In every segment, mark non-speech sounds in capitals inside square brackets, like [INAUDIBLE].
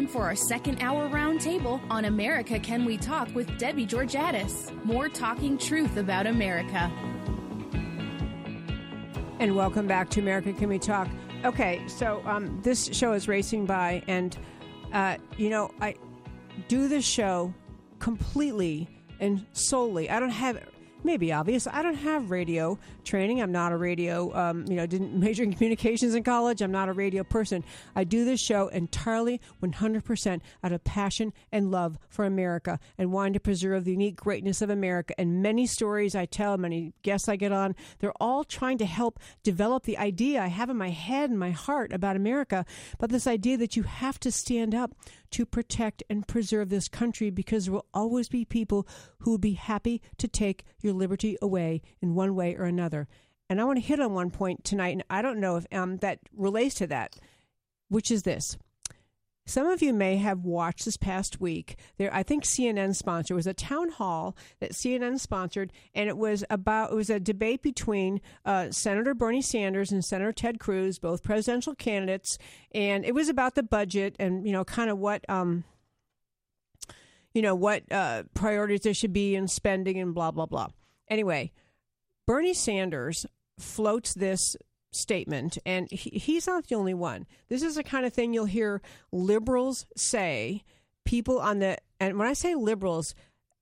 time for our second hour roundtable on America Can We Talk with Debbie Georgatos. More talking truth about America. And welcome back to America Can We Talk. Okay, so um, this show is racing by, and uh, you know, I do this show completely and solely. I don't have may be obvious. I don't have radio training. I'm not a radio, um, you know, didn't [LAUGHS] major in communications in college. I'm not a radio person. I do this show entirely 100% out of passion and love for America and wanting to preserve the unique greatness of America. And many stories I tell, many guests I get on, they're all trying to help develop the idea I have in my head and my heart about America, but this idea that you have to stand up to protect and preserve this country because there will always be people who will be happy to take your liberty away in one way or another. And I want to hit on one point tonight, and I don't know if um, that relates to that, which is this. Some of you may have watched this past week. There, I think CNN sponsored was a town hall that CNN sponsored, and it was about it was a debate between uh, Senator Bernie Sanders and Senator Ted Cruz, both presidential candidates, and it was about the budget and you know kind of what um, you know what uh, priorities there should be in spending and blah blah blah. Anyway, Bernie Sanders floats this statement, and he, he's not the only one. This is the kind of thing you'll hear liberals say. People on the and when I say liberals,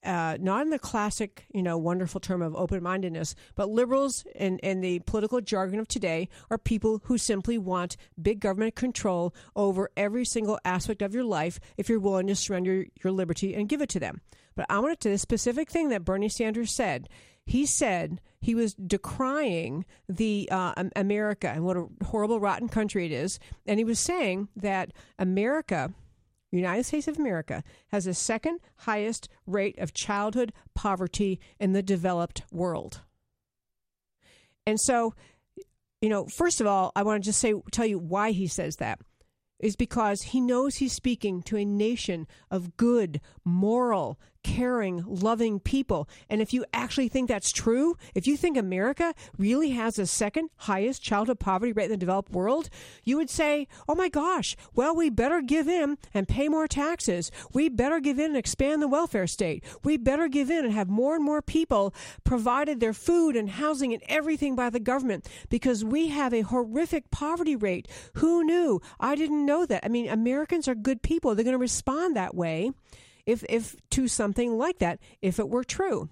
uh, not in the classic, you know, wonderful term of open mindedness, but liberals in, in the political jargon of today are people who simply want big government control over every single aspect of your life if you're willing to surrender your liberty and give it to them. But I want to the specific thing that Bernie Sanders said he said he was decrying the uh, America and what a horrible, rotten country it is, and he was saying that America. United States of America has the second highest rate of childhood poverty in the developed world. And so, you know, first of all, I want to just say tell you why he says that is because he knows he's speaking to a nation of good, moral, caring, loving people. And if you actually think that's true, if you think America really has the second highest childhood poverty rate in the developed world, you would say, oh my gosh, well, we better give in and pay more taxes. We better give in and expand the welfare state. We better give in and have more and more people provided their food and housing and everything by the government because we have a horrific poverty rate. Who knew? I didn't know that. I mean, Americans are good people. They're going to respond that way if, if to something like that, if it were true.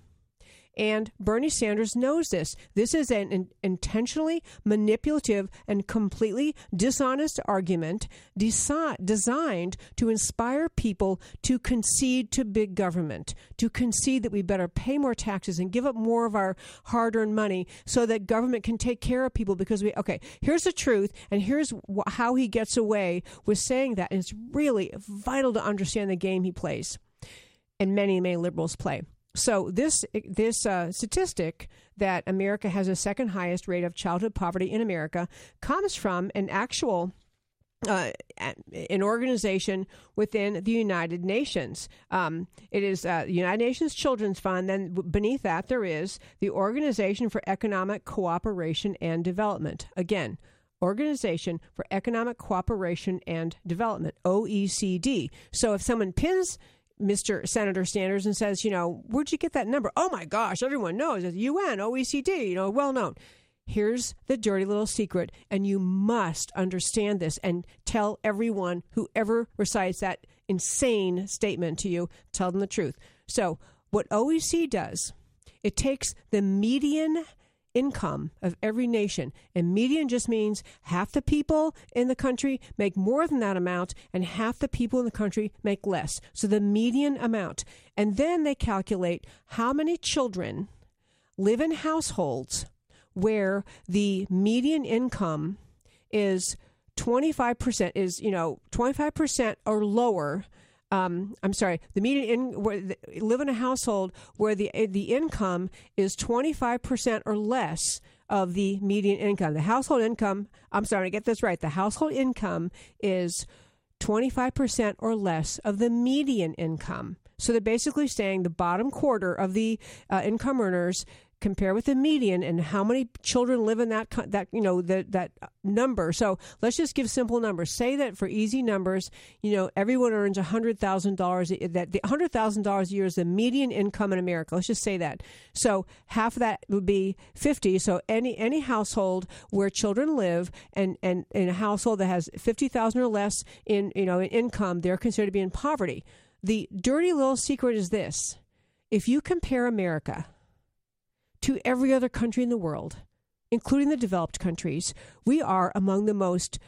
And Bernie Sanders knows this. This is an, an, intentionally manipulative and completely dishonest argument desi- designed to inspire people to concede to big government, to concede that we better pay more taxes and give up more of our hard earned money so that government can take care of people because we, okay, here's the truth, and here's wh- how he gets away with saying that. And it's really vital to understand the game he plays and many, many liberals play. So this this uh, statistic that America has the second highest rate of childhood poverty in America comes from an actual. Uh, an organization within the United Nations. Um, it is uh, the United Nations Children's Fund. Then beneath that, there is the Organization for Economic Cooperation and Development. Again, Organization for Economic Cooperation and Development, OECD. So if someone pins Mr. Senator Sanders and says, you know, where'd you get that number? Oh my gosh, everyone knows it's UN, OECD, you know, well known. Here's the dirty little secret, and you must understand this and tell everyone who ever recites that insane statement to you, tell them the truth. So, what OEC does, it takes the median income of every nation. And median just means half the people in the country make more than that amount, and half the people in the country make less. So the median amount. And then they calculate how many children live in households where the median income is 25% is you know 25% or lower um, I'm sorry, the median in, where the, live in a household where the the income is 25 percent or less of the median income. The household income, I'm sorry, to get this right. The household income is 25 percent or less of the median income. So they're basically saying the bottom quarter of the uh, income earners compare with the median and how many children live in that that you know that that number. So let's just give simple numbers. Say that for easy numbers, you know, everyone earns hundred thousand dollars. Eh, that the hundred thousand dollars a year is the median income in America. Let's just say that. So half of that would be fifty. So any any household where children live and and in a household that has fifty thousand or less in you know in income, they're considered to be in poverty. The dirty little secret is this: if you compare America to every other country in the world, including the developed countries, we are among the most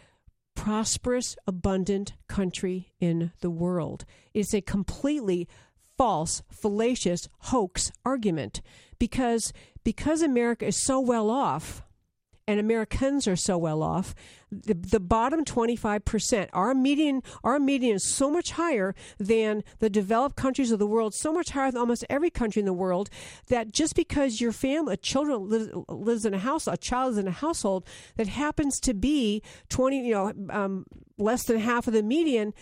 prosperous, abundant country in the world. It's a completely false, fallacious hoax argument because because America is so well off and Americans are so well off. The, the bottom 25%, our median, our median is so much higher than the developed countries of the world, so much higher than almost every country in the world, that just because your family, children lives, lives in a house, a child is in a household that happens to be 20, you know, um, less than half of the median,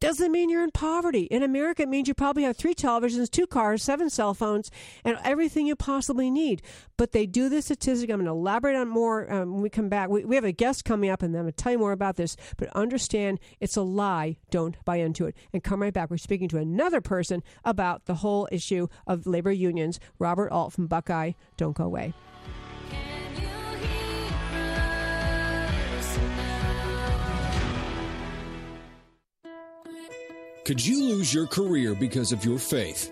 doesn't mean you're in poverty. In America, it means you probably have three televisions, two cars, seven cell phones, and everything you possibly need. But they do this statistic. I'm going to elaborate on more um, when we come back. We, we have a guest coming up, and I'm going to tell you more about this. But understand it's a lie. Don't buy into it. And come right back. We're speaking to another person about the whole issue of labor unions. Robert Alt from Buckeye. Don't go away. Could you lose your career because of your faith?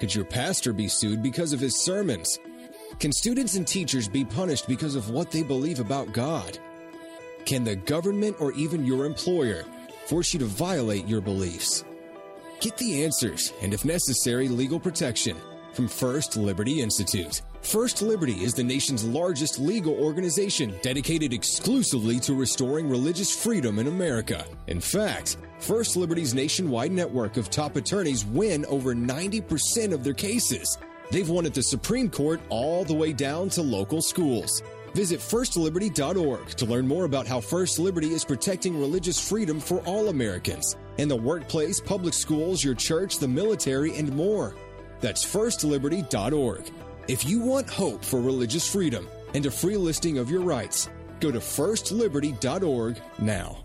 Could your pastor be sued because of his sermons? Can students and teachers be punished because of what they believe about God? Can the government or even your employer force you to violate your beliefs? Get the answers and, if necessary, legal protection from First Liberty Institute. First Liberty is the nation's largest legal organization dedicated exclusively to restoring religious freedom in America. In fact, First Liberty's nationwide network of top attorneys win over 90% of their cases. They've won at the Supreme Court all the way down to local schools. Visit firstliberty.org to learn more about how First Liberty is protecting religious freedom for all Americans in the workplace, public schools, your church, the military, and more. That's firstliberty.org. If you want hope for religious freedom and a free listing of your rights, go to firstliberty.org now.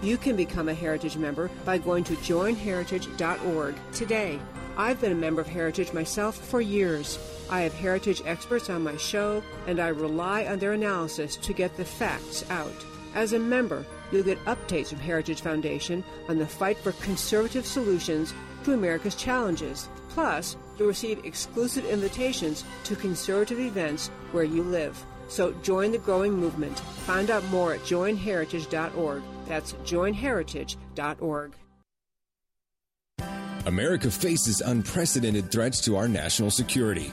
You can become a Heritage member by going to joinheritage.org today. I've been a member of Heritage myself for years. I have Heritage experts on my show, and I rely on their analysis to get the facts out. As a member, you'll get updates from Heritage Foundation on the fight for conservative solutions to America's challenges. Plus, you'll receive exclusive invitations to conservative events where you live. So join the growing movement. Find out more at joinheritage.org. That's joinheritage.org. America faces unprecedented threats to our national security.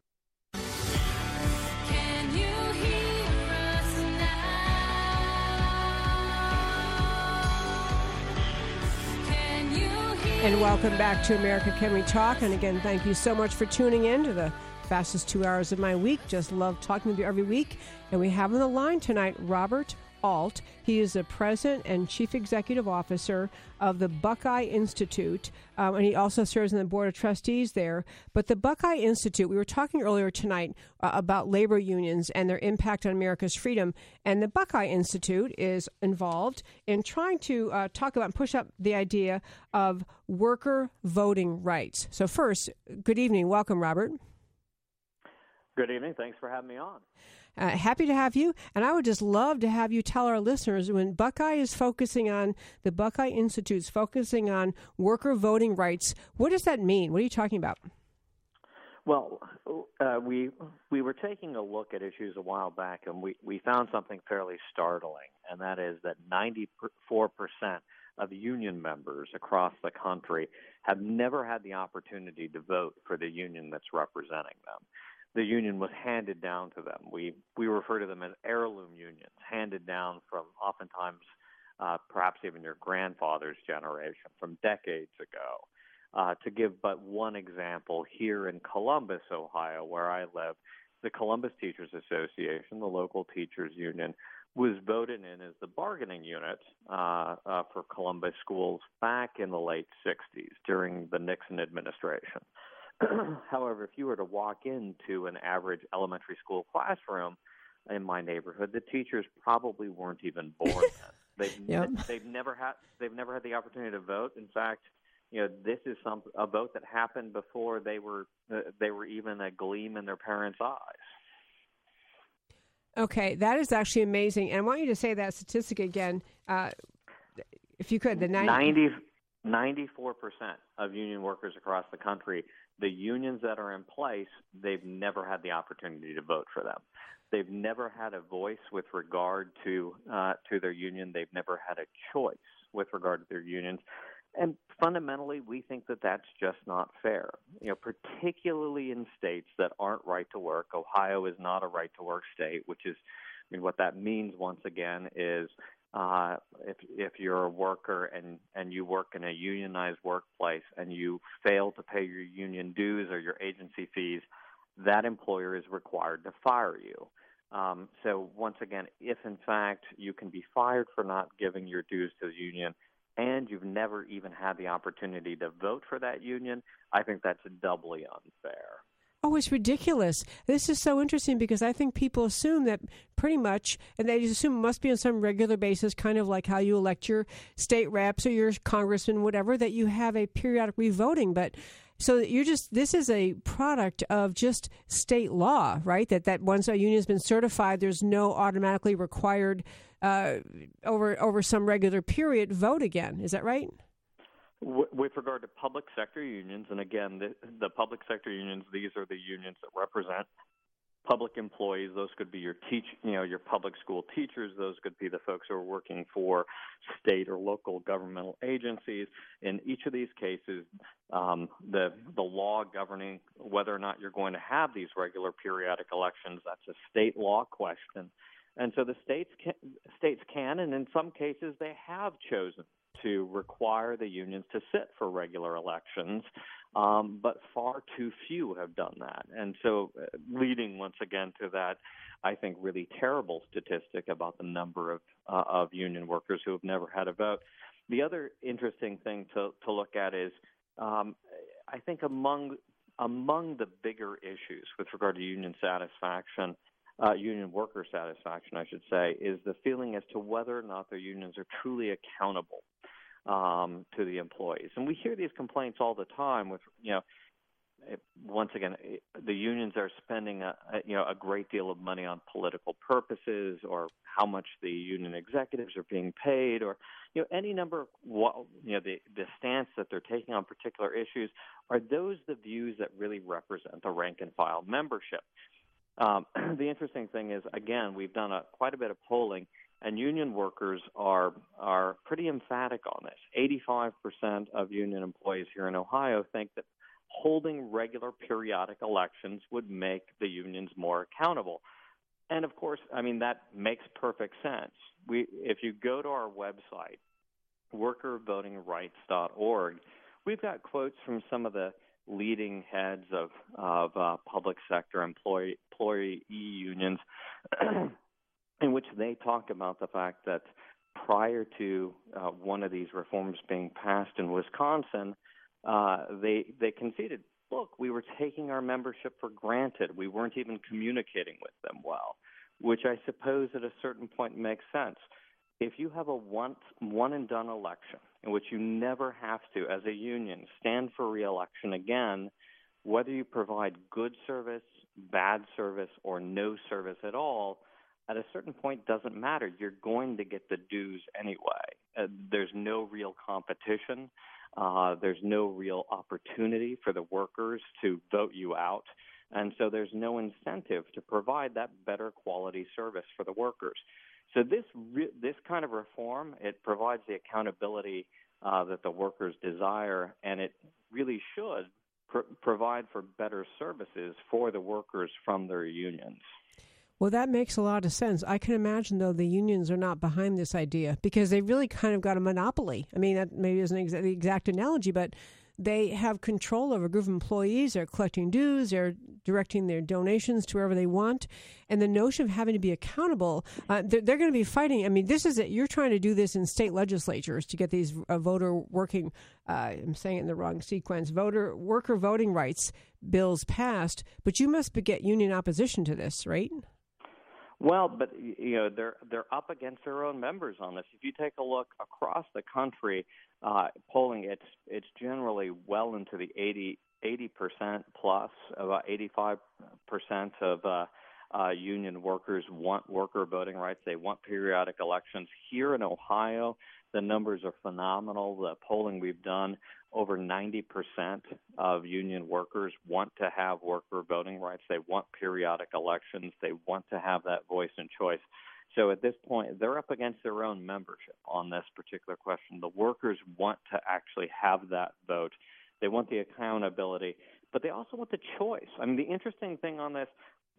And welcome back to America Can We Talk. And again, thank you so much for tuning in to the fastest two hours of my week. Just love talking with you every week. And we have on the line tonight Robert Alt. He is the president and chief executive officer of the Buckeye Institute, um, and he also serves on the board of trustees there. But the Buckeye Institute, we were talking earlier tonight uh, about labor unions and their impact on America's freedom, and the Buckeye Institute is involved in trying to uh, talk about and push up the idea of worker voting rights. So, first, good evening. Welcome, Robert. Good evening. Thanks for having me on. Uh, happy to have you. And I would just love to have you tell our listeners when Buckeye is focusing on, the Buckeye Institute's focusing on worker voting rights, what does that mean? What are you talking about? Well, uh, we we were taking a look at issues a while back, and we, we found something fairly startling, and that is that 94% of union members across the country have never had the opportunity to vote for the union that's representing them the union was handed down to them. We we refer to them as heirloom unions, handed down from oftentimes uh, perhaps even your grandfather's generation from decades ago. Uh, to give but one example, here in Columbus, Ohio, where I live, the Columbus Teachers Association, the local teachers union, was voted in as the bargaining unit uh, uh, for Columbus schools back in the late 60s during the Nixon administration. [CLEARS THROAT] However, if you were to walk into an average elementary school classroom in my neighborhood, the teachers probably weren't even born [LAUGHS] yet. They've yep. they've never had they've never had the opportunity to vote. In fact, you know this is some a vote that happened before they were uh, they were even a gleam in their parents' eyes. Okay, that is actually amazing. And I want you to say that statistic again, uh, if you could. The 90- 94% of union workers across the country the unions that are in place, they've never had the opportunity to vote for them. They've never had a voice with regard to uh, to their union. They've never had a choice with regard to their unions. And fundamentally, we think that that's just not fair. You know, particularly in states that aren't right to work. Ohio is not a right to work state, which is, I mean, what that means once again is uh, if if you're a worker and and you work in a unionized workplace and you fail to pay your union dues or your agency fees, that employer is required to fire you. Um, so once again, if in fact you can be fired for not giving your dues to the union, and you've never even had the opportunity to vote for that union, I think that's doubly unfair. Oh, it's ridiculous. This is so interesting because I think people assume that pretty much, and they assume it must be on some regular basis, kind of like how you elect your state reps or your congressman, whatever, that you have a periodic revoting. But so you're just this is a product of just state law, right? That that once a union has been certified, there's no automatically required uh, over over some regular period vote again. Is that right? With regard to public sector unions, and again, the, the, public sector unions, these are the unions that represent public employees. Those could be your teach, you know, your public school teachers. Those could be the folks who are working for state or local governmental agencies. In each of these cases, um, the the law governing whether or not you're going to have these regular periodic elections that's a state law question. And so the states can, states can, and in some cases they have chosen to require the unions to sit for regular elections, um, but far too few have done that. And so, uh, leading once again to that, I think, really terrible statistic about the number of, uh, of union workers who have never had a vote. The other interesting thing to, to look at is um, I think among among the bigger issues with regard to union satisfaction, uh, union worker satisfaction, I should say, is the feeling as to whether or not their unions are truly accountable um, to the employees. And we hear these complaints all the time. With you know, once again, the unions are spending a, a you know a great deal of money on political purposes, or how much the union executives are being paid, or you know any number of you know the the stance that they're taking on particular issues. Are those the views that really represent the rank and file membership? Um, [CLEARS THROAT] the interesting thing is, again, we've done a, quite a bit of polling, and union workers are are pretty emphatic on this. 85% of union employees here in Ohio think that holding regular periodic elections would make the unions more accountable. And of course, I mean that makes perfect sense. We if you go to our website workervotingrights.org, we've got quotes from some of the leading heads of of uh, public sector employee employee unions [CLEARS THROAT] in which they talk about the fact that prior to uh, one of these reforms being passed in Wisconsin, uh, they they conceded, look, we were taking our membership for granted. We weren't even communicating with them well, which I suppose at a certain point makes sense. If you have a once one and done election in which you never have to, as a union, stand for reelection again, whether you provide good service, bad service, or no service at all, at a certain point doesn't matter. You're going to get the dues anyway. Uh, there's no real competition. Uh, there's no real opportunity for the workers to vote you out. And so there's no incentive to provide that better quality service for the workers. So this re- this kind of reform it provides the accountability uh, that the workers desire, and it really should pr- provide for better services for the workers from their unions. Well, that makes a lot of sense. I can imagine, though, the unions are not behind this idea because they really kind of got a monopoly. I mean, that maybe isn't exa- the exact analogy, but they have control over a group of employees. They're collecting dues. They're directing their donations to wherever they want. And the notion of having to be accountable, uh, they're, they're, going to be fighting. I mean, this is it. You're trying to do this in state legislatures to get these uh, voter working. Uh, I'm saying it in the wrong sequence. Voter worker voting rights bills passed, but you must get union opposition to this, right? Well, but you know they're they're up against their own members on this. If you take a look across the country, uh, polling it's it's generally well into the 80 percent plus. About 85 percent of uh, uh, union workers want worker voting rights. They want periodic elections. Here in Ohio, the numbers are phenomenal. The polling we've done, over 90% of union workers want to have worker voting rights. They want periodic elections. They want to have that voice and choice. So at this point, they're up against their own membership on this particular question. The workers want to actually have that vote. They want the accountability, but they also want the choice. I mean, the interesting thing on this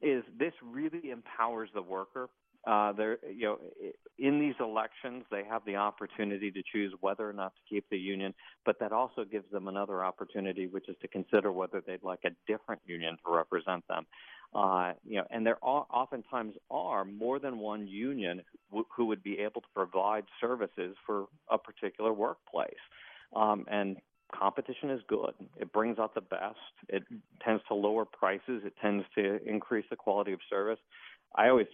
is this really empowers the worker uh, they're, you know, in these elections, they have the opportunity to choose whether or not to keep the union, but that also gives them another opportunity, which is to consider whether they'd like a different union to represent them. Uh, you know, and there are, oftentimes are more than one union who, who would be able to provide services for a particular workplace. Um, and competition is good. It brings out the best. It tends to lower prices. It tends to increase the quality of service. I always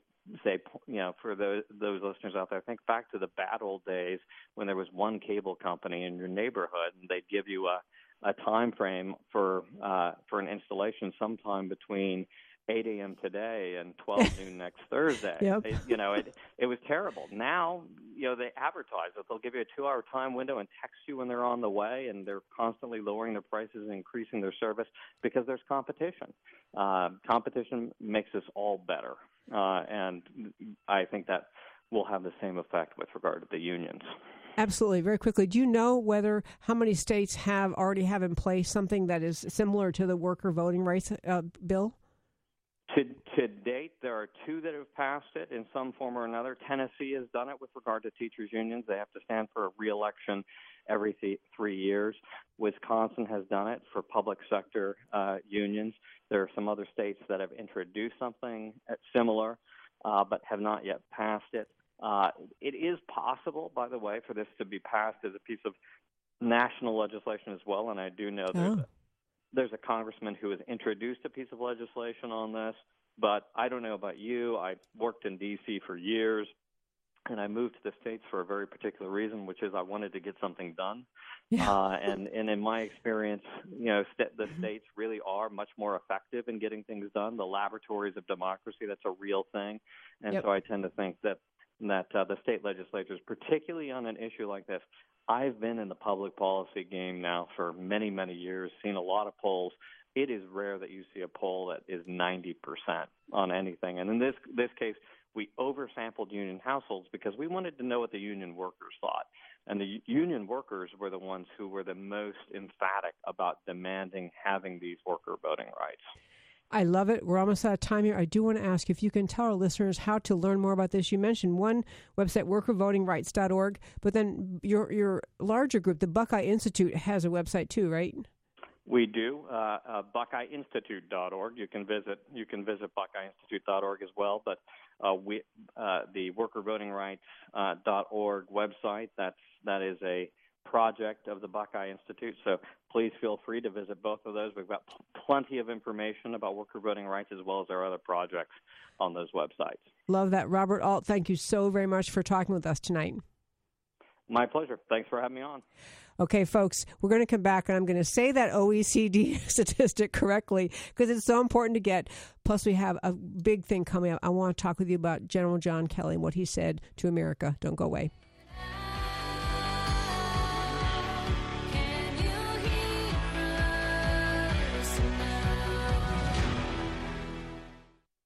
say, you know, for those those listeners out there, think back to the bad old days when there was one cable company in your neighborhood, and they'd give you a a time frame for uh, for an installation sometime between 8 a.m. today and 12 [LAUGHS] noon next Thursday. Yep. It, you know, it it was terrible. Now, you know, they advertise that they'll give you a two-hour time window and text you when they're on the way, and they're constantly lowering their prices and increasing their service because there's competition. Uh, competition makes us all better. Uh, and I think that will have the same effect with regard to the unions. Absolutely. Very quickly, do you know whether how many states have already have in place something that is similar to the worker voting rights uh, bill? To, to date, there are two that have passed it in some form or another. Tennessee has done it with regard to teachers' unions. They have to stand for a reelection every th- three years. Wisconsin has done it for public sector uh, unions. There are some other states that have introduced something similar, uh, but have not yet passed it. Uh, it is possible, by the way, for this to be passed as a piece of national legislation as well, and I do know there's, oh. There's a congressman who has introduced a piece of legislation on this. But I don't know about you. I worked in D.C. for years, and I moved to the states for a very particular reason, which is I wanted to get something done. Yeah. Uh, and and in my experience, you know, st- the mm-hmm. states really are much more effective in getting things done. The laboratories of democracy, that's a real thing, and yep. so I tend to think that that uh, the state legislatures, particularly on an issue like this, I've been in the public policy game now for many, many years, seen a lot of polls. It is rare that you see a poll that is 90% on anything. And in this this case, we oversampled union households because we wanted to know what the union workers thought. And the union workers were the ones who were the most emphatic about demanding having these worker voting rights. I love it. We're almost out of time here. I do want to ask if you can tell our listeners how to learn more about this. You mentioned one website, workervotingrights.org, but then your your larger group, the Buckeye Institute, has a website too, right? We do. Uh, uh, BuckeyeInstitute.org. You can visit you can visit BuckeyeInstitute.org as well. But uh, we uh, the WorkerVotingRights.org uh, website. That's that is a project of the Buckeye Institute. So please feel free to visit both of those. We've got plenty of information about worker voting rights as well as our other projects on those websites. Love that. Robert Alt, thank you so very much for talking with us tonight. My pleasure. Thanks for having me on. Okay, folks, we're going to come back and I'm going to say that OECD [LAUGHS] statistic correctly because it's so important to get. Plus, we have a big thing coming up. I want to talk with you about General John Kelly and what he said to America. Don't go away.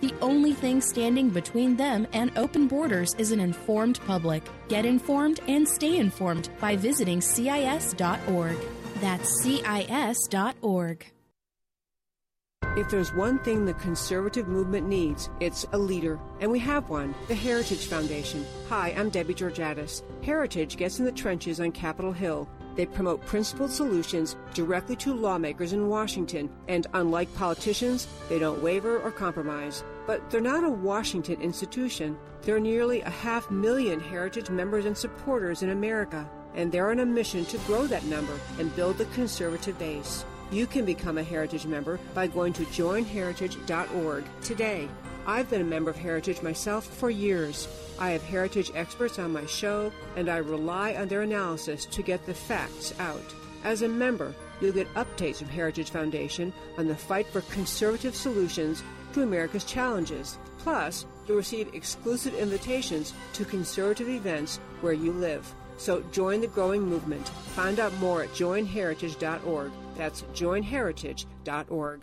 The only thing standing between them and open borders is an informed public. Get informed and stay informed by visiting CIS.org. That's CIS.org. If there's one thing the conservative movement needs, it's a leader. And we have one the Heritage Foundation. Hi, I'm Debbie Georgatos. Heritage gets in the trenches on Capitol Hill they promote principled solutions directly to lawmakers in Washington, and unlike politicians, they don't waver or compromise. But they're not a Washington institution. There are nearly a half million Heritage members and supporters in America, and they're on a mission to grow that number and build the conservative base. You can become a Heritage member by going to joinheritage.org today. I've been a member of Heritage myself for years. I have heritage experts on my show, and I rely on their analysis to get the facts out. As a member, you'll get updates from Heritage Foundation on the fight for conservative solutions to America's challenges. Plus, you'll receive exclusive invitations to conservative events where you live. So join the growing movement. Find out more at joinheritage.org. That's joinheritage.org.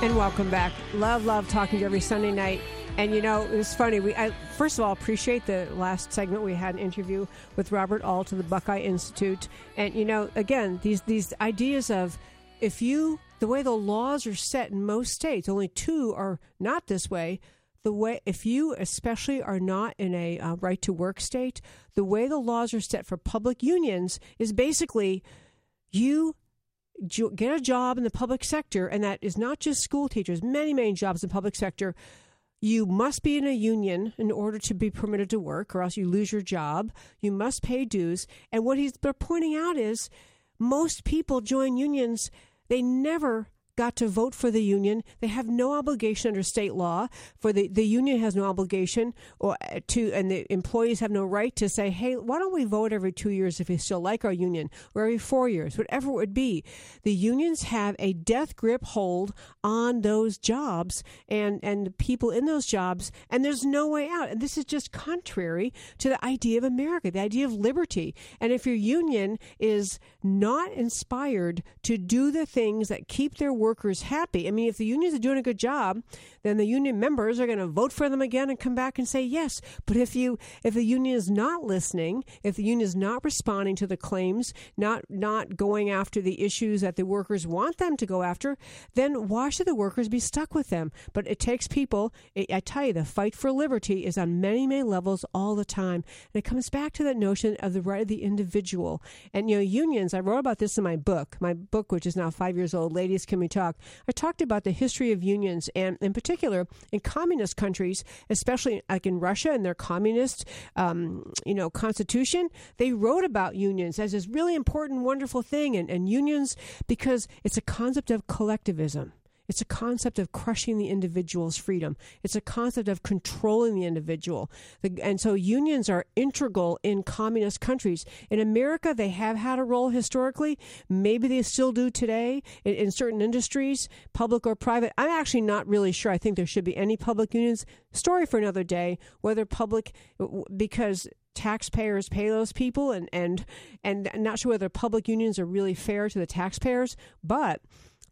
And welcome back. Love, love talking to you every Sunday night. And you know, it's funny. We I, first of all appreciate the last segment we had an interview with Robert Alt of the Buckeye Institute. And you know, again, these these ideas of if you the way the laws are set in most states, only two are not this way. The way if you especially are not in a uh, right to work state, the way the laws are set for public unions is basically you get a job in the public sector, and that is not just school teachers, many, many jobs in the public sector. You must be in a union in order to be permitted to work, or else you lose your job. You must pay dues. And what he's pointing out is most people join unions, they never got to vote for the union. They have no obligation under state law. For the, the union has no obligation or to, and the employees have no right to say, hey, why don't we vote every two years if we still like our union, or every four years, whatever it would be. The unions have a death grip hold on those jobs and, and the people in those jobs, and there's no way out. And this is just contrary to the idea of America, the idea of liberty. And if your union is not inspired to do the things that keep their work workers happy. I mean, if the unions are doing a good job, then the union members are going to vote for them again and come back and say yes. But if you if the union is not listening, if the union is not responding to the claims, not not going after the issues that the workers want them to go after, then why should the workers be stuck with them? But it takes people. I tell you, the fight for liberty is on many many levels all the time, and it comes back to that notion of the right of the individual. And you know, unions. I wrote about this in my book, my book, which is now five years old. Ladies, can we? I talked about the history of unions, and in particular particular in communist countries, especially like in Russia and their communist, um, you know, constitution, they wrote about unions as this really important, wonderful thing, and, and unions because it's a concept of collectivism. It's a concept of crushing the individual's freedom. It's a concept of controlling the individual. And so unions are integral in communist countries. In America, they have had a role historically. Maybe they still do today in, in certain industries, public or private. I'm actually not really sure. I think there should be any public unions. Story for another day, whether public, because taxpayers pay those people and and and not sure whether public unions are really fair to the taxpayers but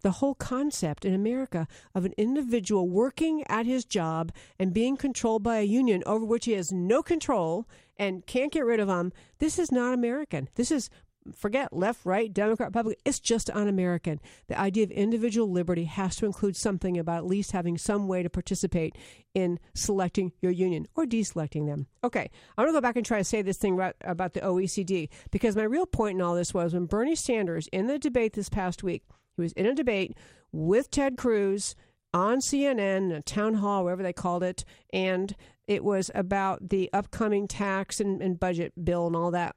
the whole concept in America of an individual working at his job and being controlled by a union over which he has no control and can't get rid of them, this is not American. This is forget left, right, Democrat, Republican. It's just un American. The idea of individual liberty has to include something about at least having some way to participate in selecting your union or deselecting them. Okay, I'm going to go back and try to say this thing about the OECD because my real point in all this was when Bernie Sanders, in the debate this past week, he was in a debate with Ted Cruz on CNN, a town hall, wherever they called it, and it was about the upcoming tax and, and budget bill and all that.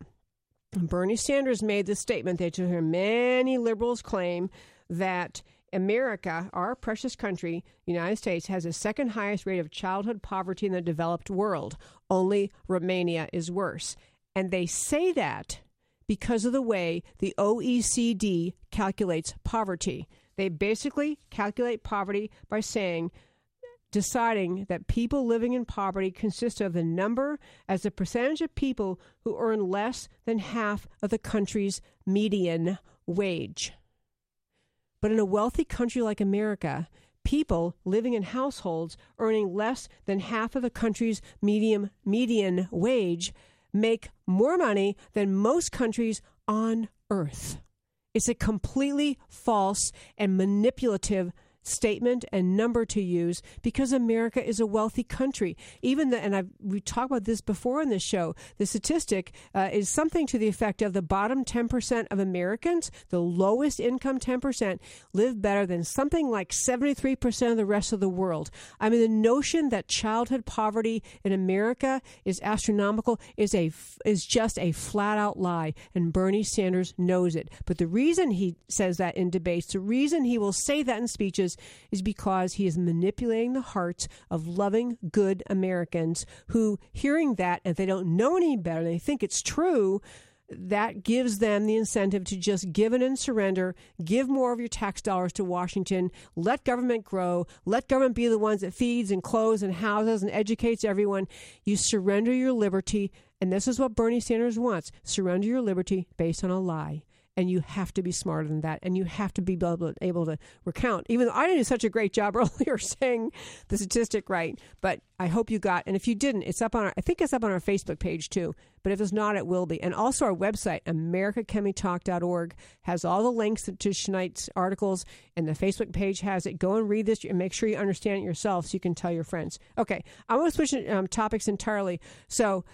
Bernie Sanders made this statement that you hear many liberals claim that America, our precious country, United States, has the second highest rate of childhood poverty in the developed world. Only Romania is worse. And they say that because of the way the OECD calculates poverty. They basically calculate poverty by saying deciding that people living in poverty consist of the number as a percentage of people who earn less than half of the country's median wage. But in a wealthy country like America, people living in households earning less than half of the country's medium median wage make more money than most countries on earth. It's a completely false and manipulative statement and number to use because America is a wealthy country. Even the, and I've we talked about this before in this show. The statistic uh, is something to the effect of the bottom ten percent of Americans, the lowest income ten percent, live better than something like seventy three percent of the rest of the world. I mean, the notion that childhood poverty in America is astronomical is a is just a flat out lie, and Bernie Sanders knows it. But the reason he says that in debates, the reason he will say that in speeches is because he is manipulating the hearts of loving, good Americans who, hearing that, and they don't know any better, they think it's true, that gives them the incentive to just give in and surrender, give more of your tax dollars to Washington, let government grow, let government be the ones that feeds and clothes and houses and educates everyone. You surrender your liberty, and this is what Bernie Sanders wants surrender your liberty based on a lie and you have to be smarter than that, and you have to be able to, recount. Even though I do such a great job [LAUGHS] earlier saying the statistic right, but I hope you got. And if you didn't, it's up on our. I think it's up on our Facebook page too. But if it's not, it will be. And also our website, AmericaCanWeTalk.org, has all the links to tonight's articles, and the Facebook page has it. Go and read this and make sure you understand it yourself, so you can tell your friends. Okay, I want to switch um, topics entirely. So,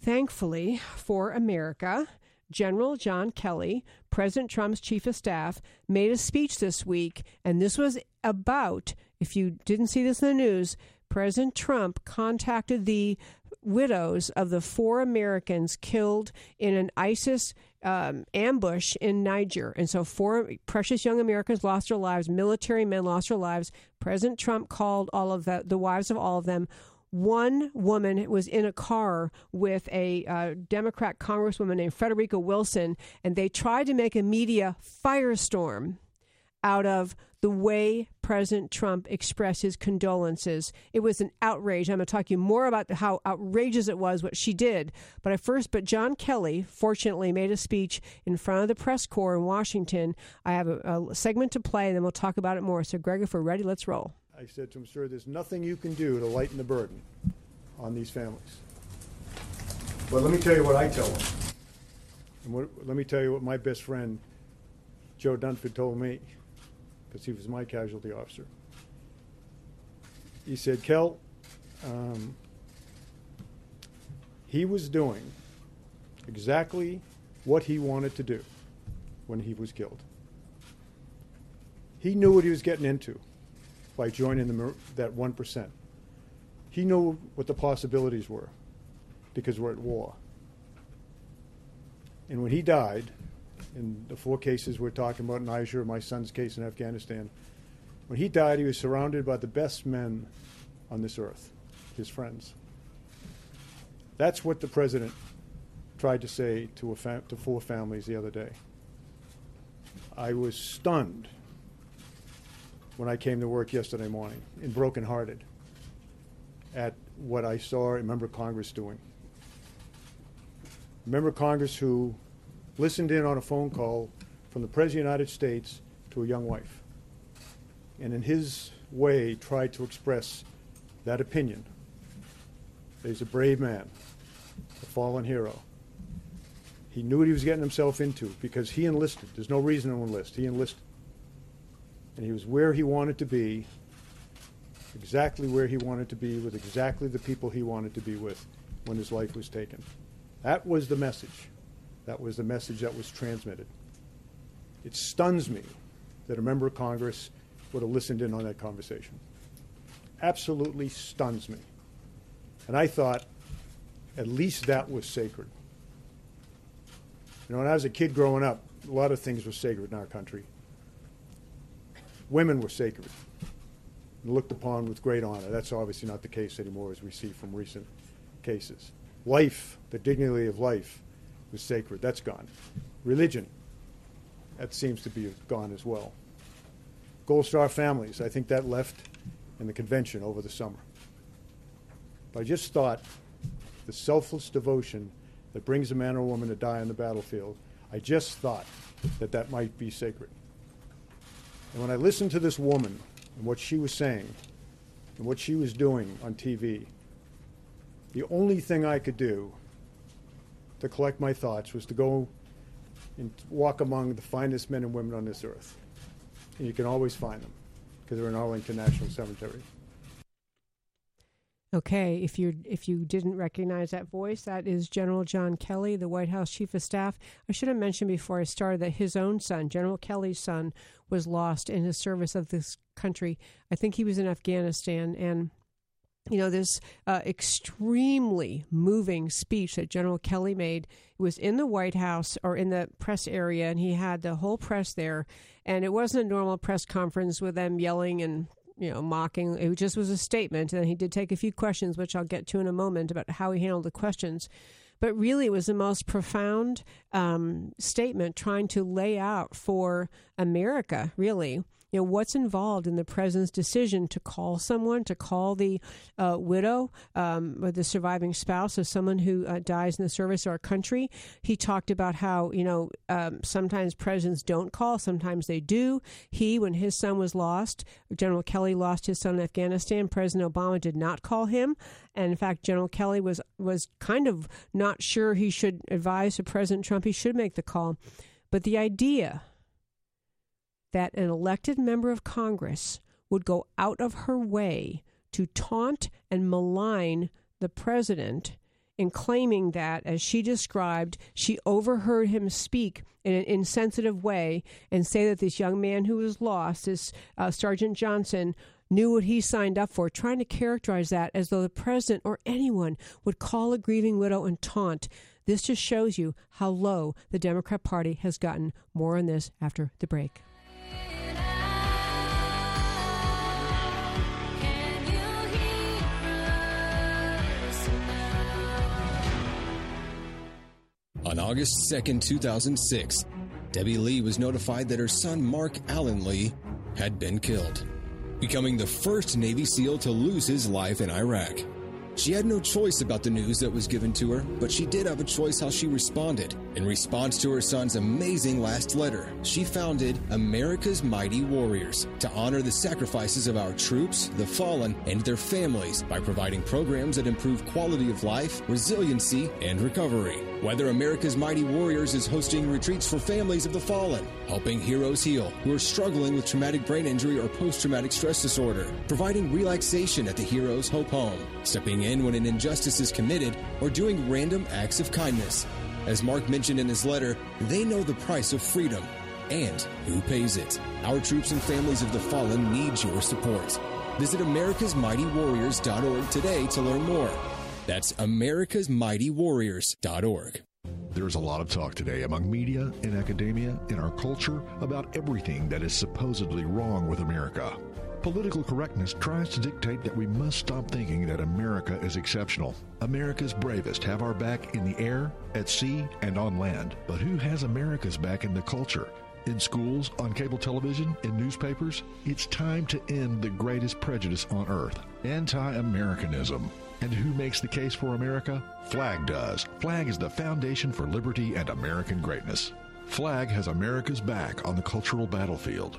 thankfully for America General John Kelly, President Trump's chief of staff, made a speech this week, and this was about, if you didn't see this in the news, President Trump contacted the widows of the four Americans killed in an ISIS um, ambush in Niger. And so, four precious young Americans lost their lives, military men lost their lives. President Trump called all of the, the wives of all of them one woman was in a car with a uh, Democrat congresswoman named Frederica Wilson, and they tried to make a media firestorm out of the way President Trump expressed his condolences. It was an outrage. I'm going to talk to you more about how outrageous it was what she did. But at first, but John Kelly fortunately made a speech in front of the press corps in Washington. I have a, a segment to play, and then we'll talk about it more. So, Greg, if we're ready, let's roll. I said to him, Sir, there's nothing you can do to lighten the burden on these families. But let me tell you what I tell them. And what, let me tell you what my best friend, Joe Dunford, told me, because he was my casualty officer. He said, Kel, um, he was doing exactly what he wanted to do when he was killed. He knew what he was getting into by joining the, that 1%. He knew what the possibilities were because we're at war. And when he died, in the four cases we're talking about, Niger, my son's case in Afghanistan, when he died, he was surrounded by the best men on this earth, his friends. That's what the president tried to say to, to four families the other day. I was stunned when I came to work yesterday morning and brokenhearted at what I saw a member of Congress doing. A member of Congress who listened in on a phone call from the President of the United States to a young wife and in his way tried to express that opinion. He's a brave man, a fallen hero. He knew what he was getting himself into because he enlisted. There's no reason to enlist. He enlisted and he was where he wanted to be, exactly where he wanted to be, with exactly the people he wanted to be with when his life was taken. That was the message. That was the message that was transmitted. It stuns me that a member of Congress would have listened in on that conversation. Absolutely stuns me. And I thought at least that was sacred. You know, when I was a kid growing up, a lot of things were sacred in our country women were sacred and looked upon with great honor. That's obviously not the case anymore, as we see from recent cases. Life, the dignity of life, was sacred. That's gone. Religion, that seems to be gone as well. Gold Star families, I think that left in the convention over the summer. But I just thought the selfless devotion that brings a man or woman to die on the battlefield, I just thought that that might be sacred. And when I listened to this woman and what she was saying and what she was doing on TV, the only thing I could do to collect my thoughts was to go and walk among the finest men and women on this earth. And you can always find them because they're in Arlington National Cemetery. Okay, if you if you didn't recognize that voice, that is General John Kelly, the White House Chief of Staff. I should have mentioned before I started that his own son, General Kelly's son, was lost in his service of this country. I think he was in Afghanistan, and you know this uh, extremely moving speech that General Kelly made it was in the White House or in the press area, and he had the whole press there. And it wasn't a normal press conference with them yelling and you know, mocking. It just was a statement, and he did take a few questions, which I'll get to in a moment about how he handled the questions. But really, it was the most profound um, statement trying to lay out for America, really, you know what's involved in the president's decision to call someone to call the uh, widow um, or the surviving spouse of someone who uh, dies in the service of our country. He talked about how you know um, sometimes presidents don't call sometimes they do. He when his son was lost general kelly lost his son in afghanistan. President obama did not call him. And in fact general kelly was was kind of not sure he should advise to president trump he should make the call. But the idea that an elected member of Congress would go out of her way to taunt and malign the president in claiming that, as she described, she overheard him speak in an insensitive way and say that this young man who was lost, this uh, Sergeant Johnson, knew what he signed up for, trying to characterize that as though the president or anyone would call a grieving widow and taunt. This just shows you how low the Democrat Party has gotten. More on this after the break. On August 2, 2006, Debbie Lee was notified that her son Mark Allen Lee had been killed, becoming the first Navy SEAL to lose his life in Iraq. She had no choice about the news that was given to her, but she did have a choice how she responded. In response to her son's amazing last letter, she founded America's Mighty Warriors to honor the sacrifices of our troops, the fallen, and their families by providing programs that improve quality of life, resiliency, and recovery. Whether America's Mighty Warriors is hosting retreats for families of the fallen, helping heroes heal who are struggling with traumatic brain injury or post traumatic stress disorder, providing relaxation at the Heroes Hope Home, stepping in when an injustice is committed, or doing random acts of kindness. As Mark mentioned in his letter, they know the price of freedom and who pays it. Our troops and families of the fallen need your support. Visit americasmightywarriors.org today to learn more. That's americasmightywarriors.org. There's a lot of talk today among media, in academia, in our culture about everything that is supposedly wrong with America. Political correctness tries to dictate that we must stop thinking that America is exceptional. America's bravest have our back in the air, at sea, and on land. But who has America's back in the culture? In schools, on cable television, in newspapers? It's time to end the greatest prejudice on earth anti Americanism. And who makes the case for America? FLAG does. FLAG is the foundation for liberty and American greatness. FLAG has America's back on the cultural battlefield.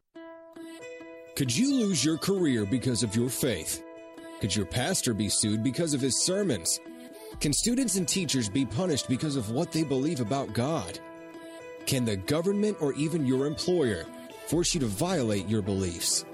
Could you lose your career because of your faith? Could your pastor be sued because of his sermons? Can students and teachers be punished because of what they believe about God? Can the government or even your employer force you to violate your beliefs?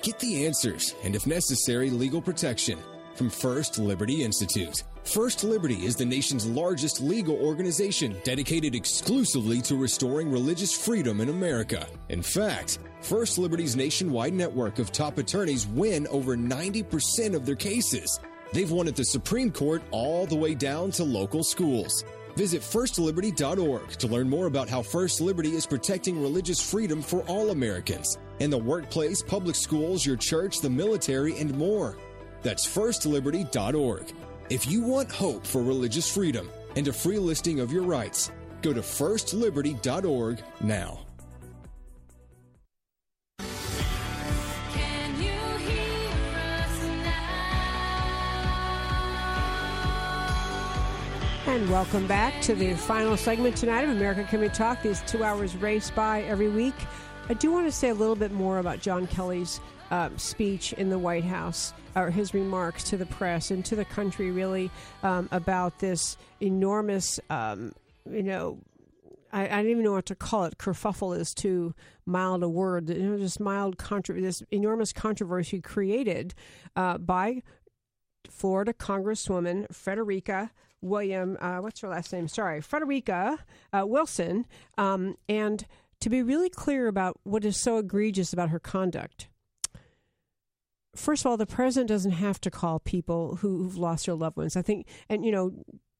Get the answers and, if necessary, legal protection from First Liberty Institute. First Liberty is the nation's largest legal organization dedicated exclusively to restoring religious freedom in America. In fact, First Liberty's nationwide network of top attorneys win over 90% of their cases. They've won at the Supreme Court all the way down to local schools. Visit firstliberty.org to learn more about how First Liberty is protecting religious freedom for all Americans in the workplace, public schools, your church, the military, and more. That's firstliberty.org. If you want hope for religious freedom and a free listing of your rights, go to firstliberty.org now. And welcome back to the final segment tonight of America Can We Talk. These two hours race by every week. I do want to say a little bit more about John Kelly's uh, speech in the White House, or his remarks to the press and to the country, really, um, about this enormous, um, you know, I, I, don't even know what to call it. Kerfuffle is too mild a word. You know, just mild contra- this enormous controversy created uh, by Florida Congresswoman Frederica William, uh, what's her last name? Sorry, Frederica uh, Wilson. Um, and to be really clear about what is so egregious about her conduct. First of all, the president doesn't have to call people who've lost their loved ones. I think, and you know,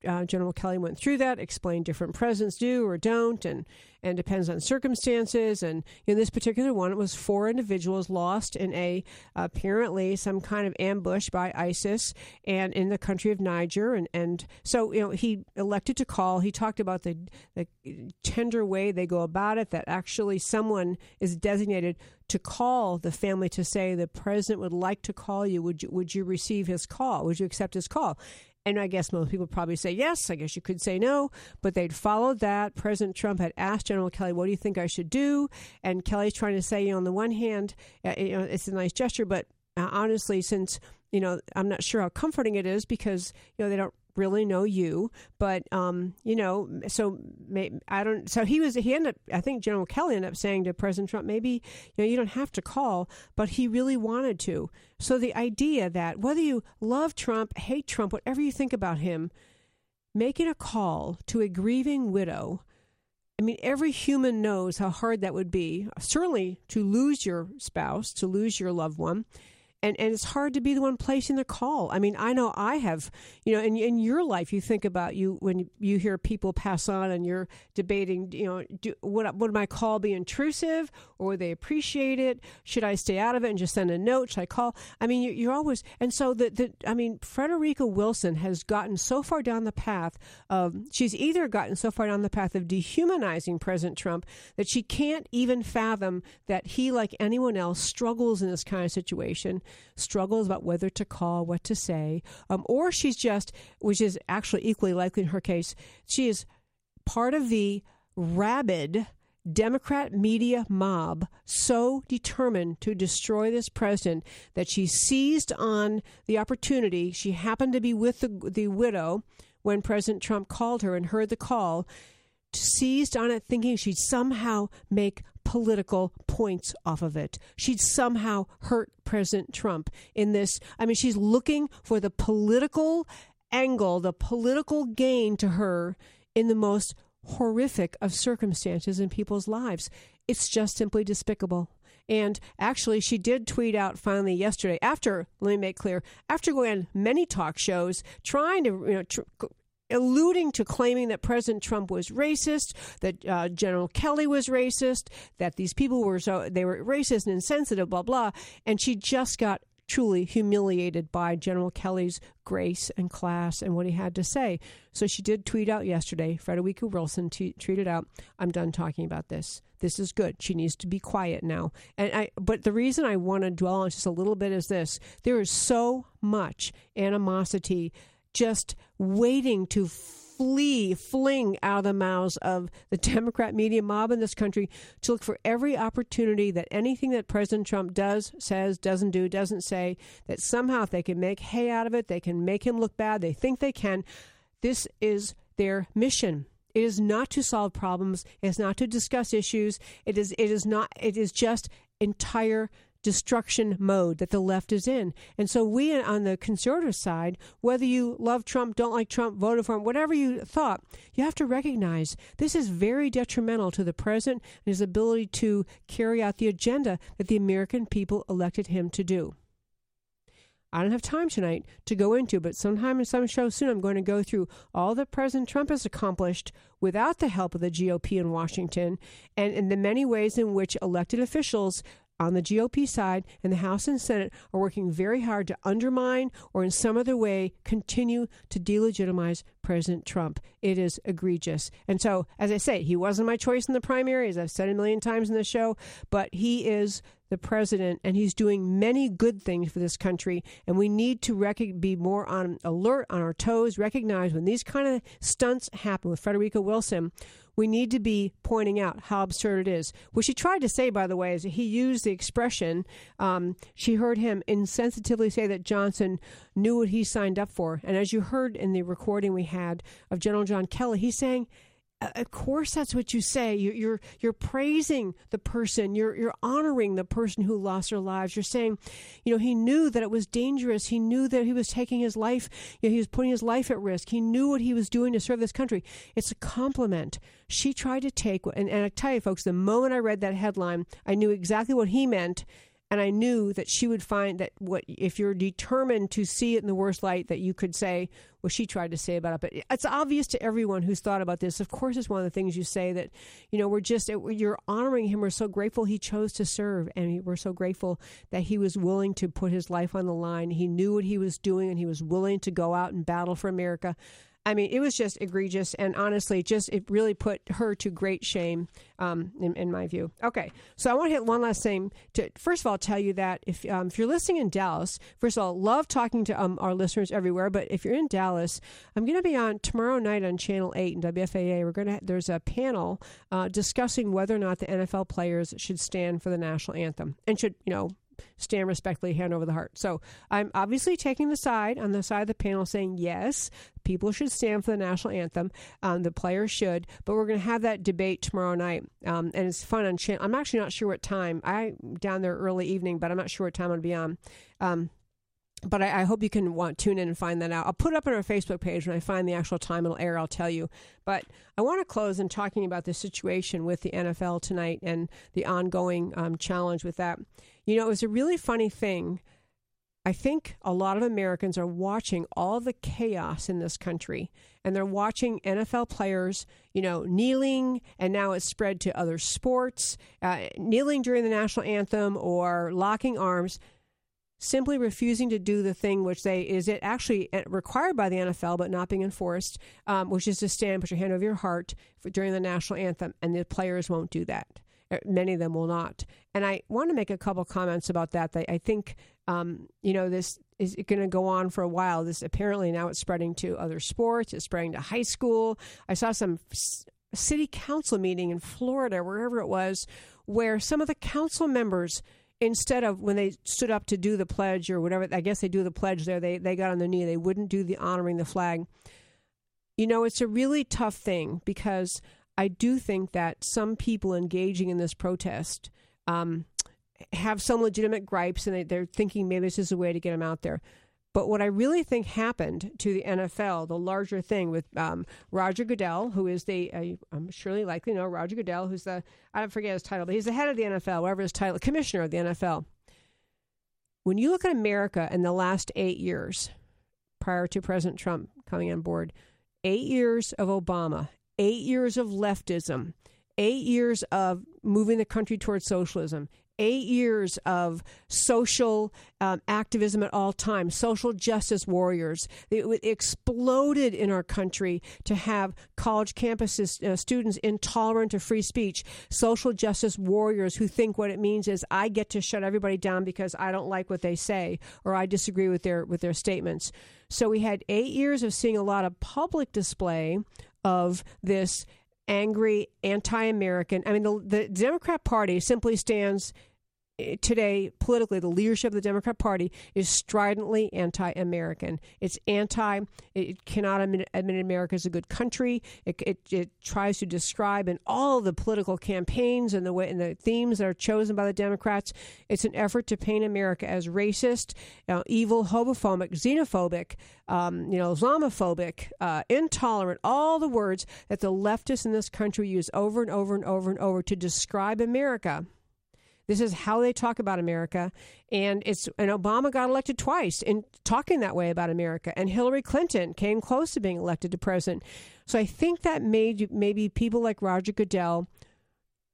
uh, General Kelly went through that, explained different presidents do or don't, and and depends on circumstances. And in this particular one, it was four individuals lost in a apparently some kind of ambush by ISIS and in the country of Niger. And and so you know he elected to call. He talked about the the tender way they go about it. That actually someone is designated to call the family to say the president would like to call you. Would you would you receive his call? Would you accept his call? And I guess most people probably say yes. I guess you could say no, but they'd followed that. President Trump had asked General Kelly, "What do you think I should do?" And Kelly's trying to say, you know, on the one hand, uh, you know, it's a nice gesture, but uh, honestly, since you know, I'm not sure how comforting it is because you know they don't really know you, but um, you know, so may, I don't. So he was. He ended up. I think General Kelly ended up saying to President Trump, maybe you know you don't have to call, but he really wanted to. So the idea that whether you love Trump, hate Trump, whatever you think about him, making a call to a grieving widow. I mean, every human knows how hard that would be. Certainly to lose your spouse, to lose your loved one and and it's hard to be the one placing the call. I mean, I know I have, you know, in in your life, you think about you when you hear people pass on, and you're debating, you know, do, would would my call be intrusive, or would they appreciate it? Should I stay out of it and just send a note? Should I call? I mean, you, you're always, and so the the I mean, Frederica Wilson has gotten so far down the path of she's either gotten so far down the path of dehumanizing President Trump that she can't even fathom that he, like anyone else, struggles in this kind of situation struggles about whether to call, what to say, um, or she's just, which is actually equally likely in her case, she is part of the rabid Democrat media mob so determined to destroy this president that she seized on the opportunity. She happened to be with the, the widow when President Trump called her and heard the call, seized on it thinking she'd somehow make political points off of it. She'd somehow hurt President Trump in this. I mean, she's looking for the political angle, the political gain to her in the most horrific of circumstances in people's lives. It's just simply despicable. And actually, she did tweet out finally yesterday, after, let me make clear, after going on many talk shows, trying to, you know, tr- alluding to claiming that President Trump was racist, that uh, General Kelly was racist, that these people were so they were racist and insensitive, blah blah. And she just got truly humiliated by General Kelly's grace and class and what he had to say. So she did tweet out yesterday. Frederica Wilson t- tweeted out, "I'm done talking about this. This is good. She needs to be quiet now." And I, but the reason I want to dwell on just a little bit is this: there is so much animosity just waiting to flee, fling out of the mouths of the [LAUGHS] Democrat media mob in this country to look for every opportunity that anything that President Trump does, says, doesn't do, doesn't say, that somehow if they can make hay out of it, they can make him look bad, they think they can. This is their mission. It is not to solve problems. It is not to discuss issues. It is. It is not. It is just entire destruction mode that the left is in. And so we on the conservative side, whether you love Trump, don't like Trump, voted for him, whatever you thought, you have to recognize this is very detrimental to the president and his ability to carry out the agenda that the American people elected him to do. I don't have time tonight to go into, but sometime in some show soon, I'm going to go through all that President Trump has accomplished without the help of the GOP in Washington and in the many ways in which elected officials on the GOP side and the House and Senate are working very hard to undermine or in some other way continue to delegitimize President Trump. It is egregious. And so, as I say, he wasn't my choice in the primary, as I've said a million times in the show, but he is the president and he's doing many good things for this country and we need to rec- be more on alert on our toes recognize when these kind of stunts happen with frederica wilson we need to be pointing out how absurd it is. What she tried to say, by the way, is that he used the expression, um, she heard him insensitively say that Johnson knew what he signed up for. And as you heard in the recording we had of General John Kelly, he's saying, of course that's what you say. You're, you're you're praising the person. You're you're honoring the person who lost their lives. You're saying you know he knew that it was dangerous. He knew that he was taking his life you know, he was putting his life at risk. He knew what he was doing to serve this country. It's a compliment. She tried to take and, and i tell you folks the moment i read that headline i knew exactly what he meant and I knew that she would find that what if you're determined to see it in the worst light, that you could say what she tried to say about it. But it's obvious to everyone who's thought about this. Of course, it's one of the things you say that you know we're just you're honoring him. We're so grateful he chose to serve, and we're so grateful that he was willing to put his life on the line. He knew what he was doing, and he was willing to go out and battle for America. I mean, it was just egregious, and honestly, just it really put her to great shame, um, in, in, my view. Okay, so I want to hit one last thing. To first of all, tell you that if um, if you're listening in Dallas, first of all, love talking to um, our listeners everywhere. But if you're in Dallas, I'm going to be on tomorrow night on Channel Eight and WFAA. We're going to there's a panel uh, discussing whether or not the NFL players should stand for the national anthem and should you know stand respectfully hand over the heart. So I'm obviously taking the side on the side of the panel saying yes, people should stand for the national anthem. Um, the players should, but we're going to have that debate tomorrow night, um, and it's fun on. I'm actually not sure what time. I down there early evening, but I'm not sure what time I'll be on. Um, but I, I, hope you can want tune in and find that out. I'll put it up on our Facebook page when I find the actual time it'll air. I'll tell you. But I want to close in talking about the situation with the NFL tonight and the ongoing um, challenge with that. You know, it was a really funny thing. I think a lot of Americans are watching all the chaos in this country, and they're watching NFL players, you know, kneeling, and now it's spread to other sports, uh, kneeling during the national anthem or locking arms simply refusing to do the thing which they is it actually required by the NFL but not being enforced, um, which is to stand, put your hand over your heart for, during the national anthem, and the players won't do that. Uh, many of them will not. And I want to make a couple comments about that. I think um, you know this is going to go on for a while. This apparently now it's spreading to other sports. It's spreading to high school. I saw some city council meeting in Florida, wherever it was, where some of the council members instead of when they stood up to do the pledge or whatever, I guess they do the pledge there, they, they got on their knee. They wouldn't do the honoring the flag. You know, it's a really tough thing because I do think that some people engaging in this protest um, have some legitimate gripes and they, they're thinking maybe this is a way to get them out there. But what I really think happened to the NFL, the larger thing with um, Roger Goodell, who is the, uh, I'm surely likely know Roger Goodell, who's the, I don't forget his title, but he's the head of the NFL, whatever his title, commissioner of the NFL. When you look at America in the last eight years, prior to President Trump coming on board, eight years of Obama, eight years of leftism, eight years of moving the country towards socialism, eight years of social um, activism at all times, social justice warriors. It, exploded in our country to have college campuses, uh, students intolerant of free speech, social justice warriors who think what it means is I get to shut everybody down because I don't like what they say or I disagree with their with their statements. So we had eight years of seeing a lot of public display of this angry, anti-American. I mean, the, the Democrat Party simply stands today politically the leadership of the democrat party is stridently anti-american. It's anti it cannot admit, admit america is a good country. It, it, it, tries to describe in all the political campaigns and the way and the themes that are chosen by the democrats. It's an effort to paint america as racist uh, evil homophobic xenophobic um, you know islamophobic uh, intolerant all the words that the leftists in this country use over and over and over and over to describe america this is how they talk about America, and it's and Obama got elected twice in talking that way about America, and Hillary Clinton came close to being elected to president. So I think that made maybe people like Roger Goodell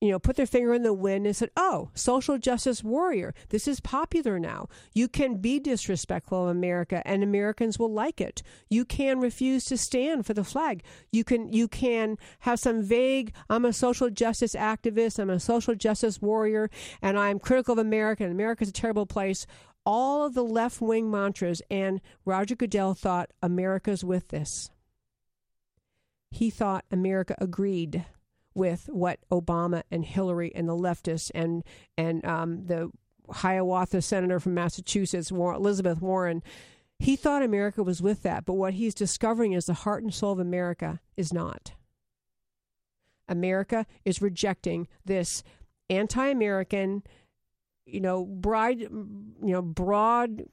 you know, put their finger in the wind and said, "Oh, social justice warrior. This is popular now. You can be disrespectful of America and Americans will like it. You can refuse to stand for the flag. You can you can have some vague, I'm a social justice activist, I'm a social justice warrior, and I'm critical of America and America's a terrible place." All of the left-wing mantras and Roger Goodell thought America's with this. He thought America agreed with what Obama and Hillary and the leftists and and um, the Hiawatha senator from Massachusetts, Elizabeth Warren, he thought America was with that. But what he's discovering is the heart and soul of America is not. America is rejecting this anti-American, you know, broad, you know, broad,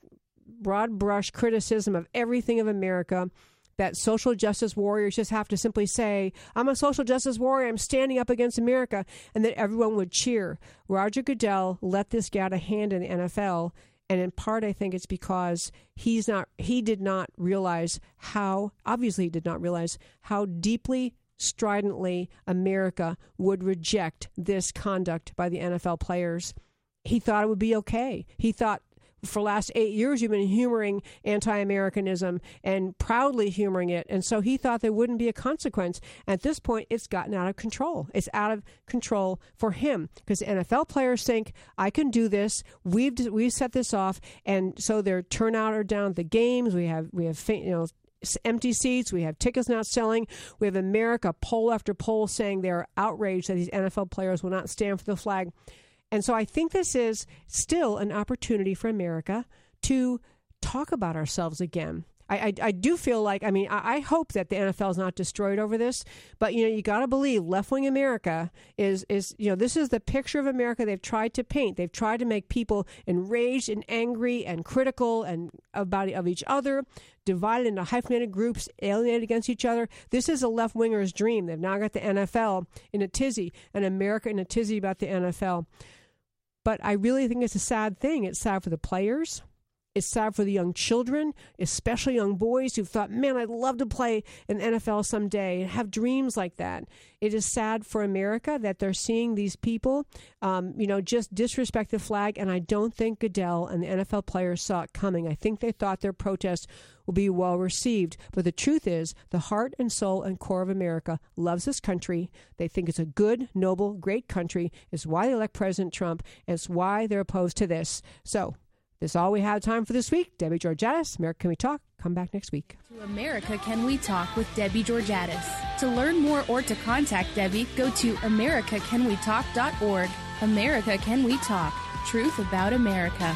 broad brush criticism of everything of America that social justice warriors just have to simply say, I'm a social justice warrior, I'm standing up against America, and that everyone would cheer. Roger Goodell let this get out of hand in the NFL. And in part, I think it's because he's not, he did not realize how, obviously, he did not realize how deeply, stridently America would reject this conduct by the NFL players. He thought it would be okay. He thought for the last eight years you've been humoring anti-Americanism and proudly humoring it. And so he thought there wouldn't be a consequence. At this point, it's gotten out of control. It's out of control for him because NFL players think I can do this. We've we set this off, and so their turnout are down the games. We have we have you know empty seats. We have tickets not selling. We have America poll after poll saying they're outraged that these NFL players will not stand for the flag. And so I think this is still an opportunity for America to talk about ourselves again. I, I, I, do feel like I mean I, I, hope that the NFL is not destroyed over this, but you know you got to believe left wing America is is you know this is the picture of America they've tried to paint. They've tried to make people enraged and angry and critical and about of each other, divided into hyphenated groups, alienated against each other. This is a left winger's dream. They've now got the NFL in a tizzy and America in a tizzy about the NFL. But I really think it's a sad thing. It's sad for the players. It's sad for the young children, especially young boys who thought, man, I'd love to play in NFL someday and have dreams like that. It is sad for America that they're seeing these people, um, you know, just disrespect the flag. And I don't think Goodell and the NFL players saw it coming. I think they thought their protest will be well received. But the truth is, the heart and soul and core of America loves this country. They think it's a good, noble, great country. It's why they elect President Trump. And it's why they're opposed to this. So that's all we have time for this week. Debbie Georgatos, America Can We Talk? Come back next week. To America Can We Talk with Debbie Georgatos. To learn more or to contact Debbie, go to americacanwetalk.org. America Can We Talk? Truth about America.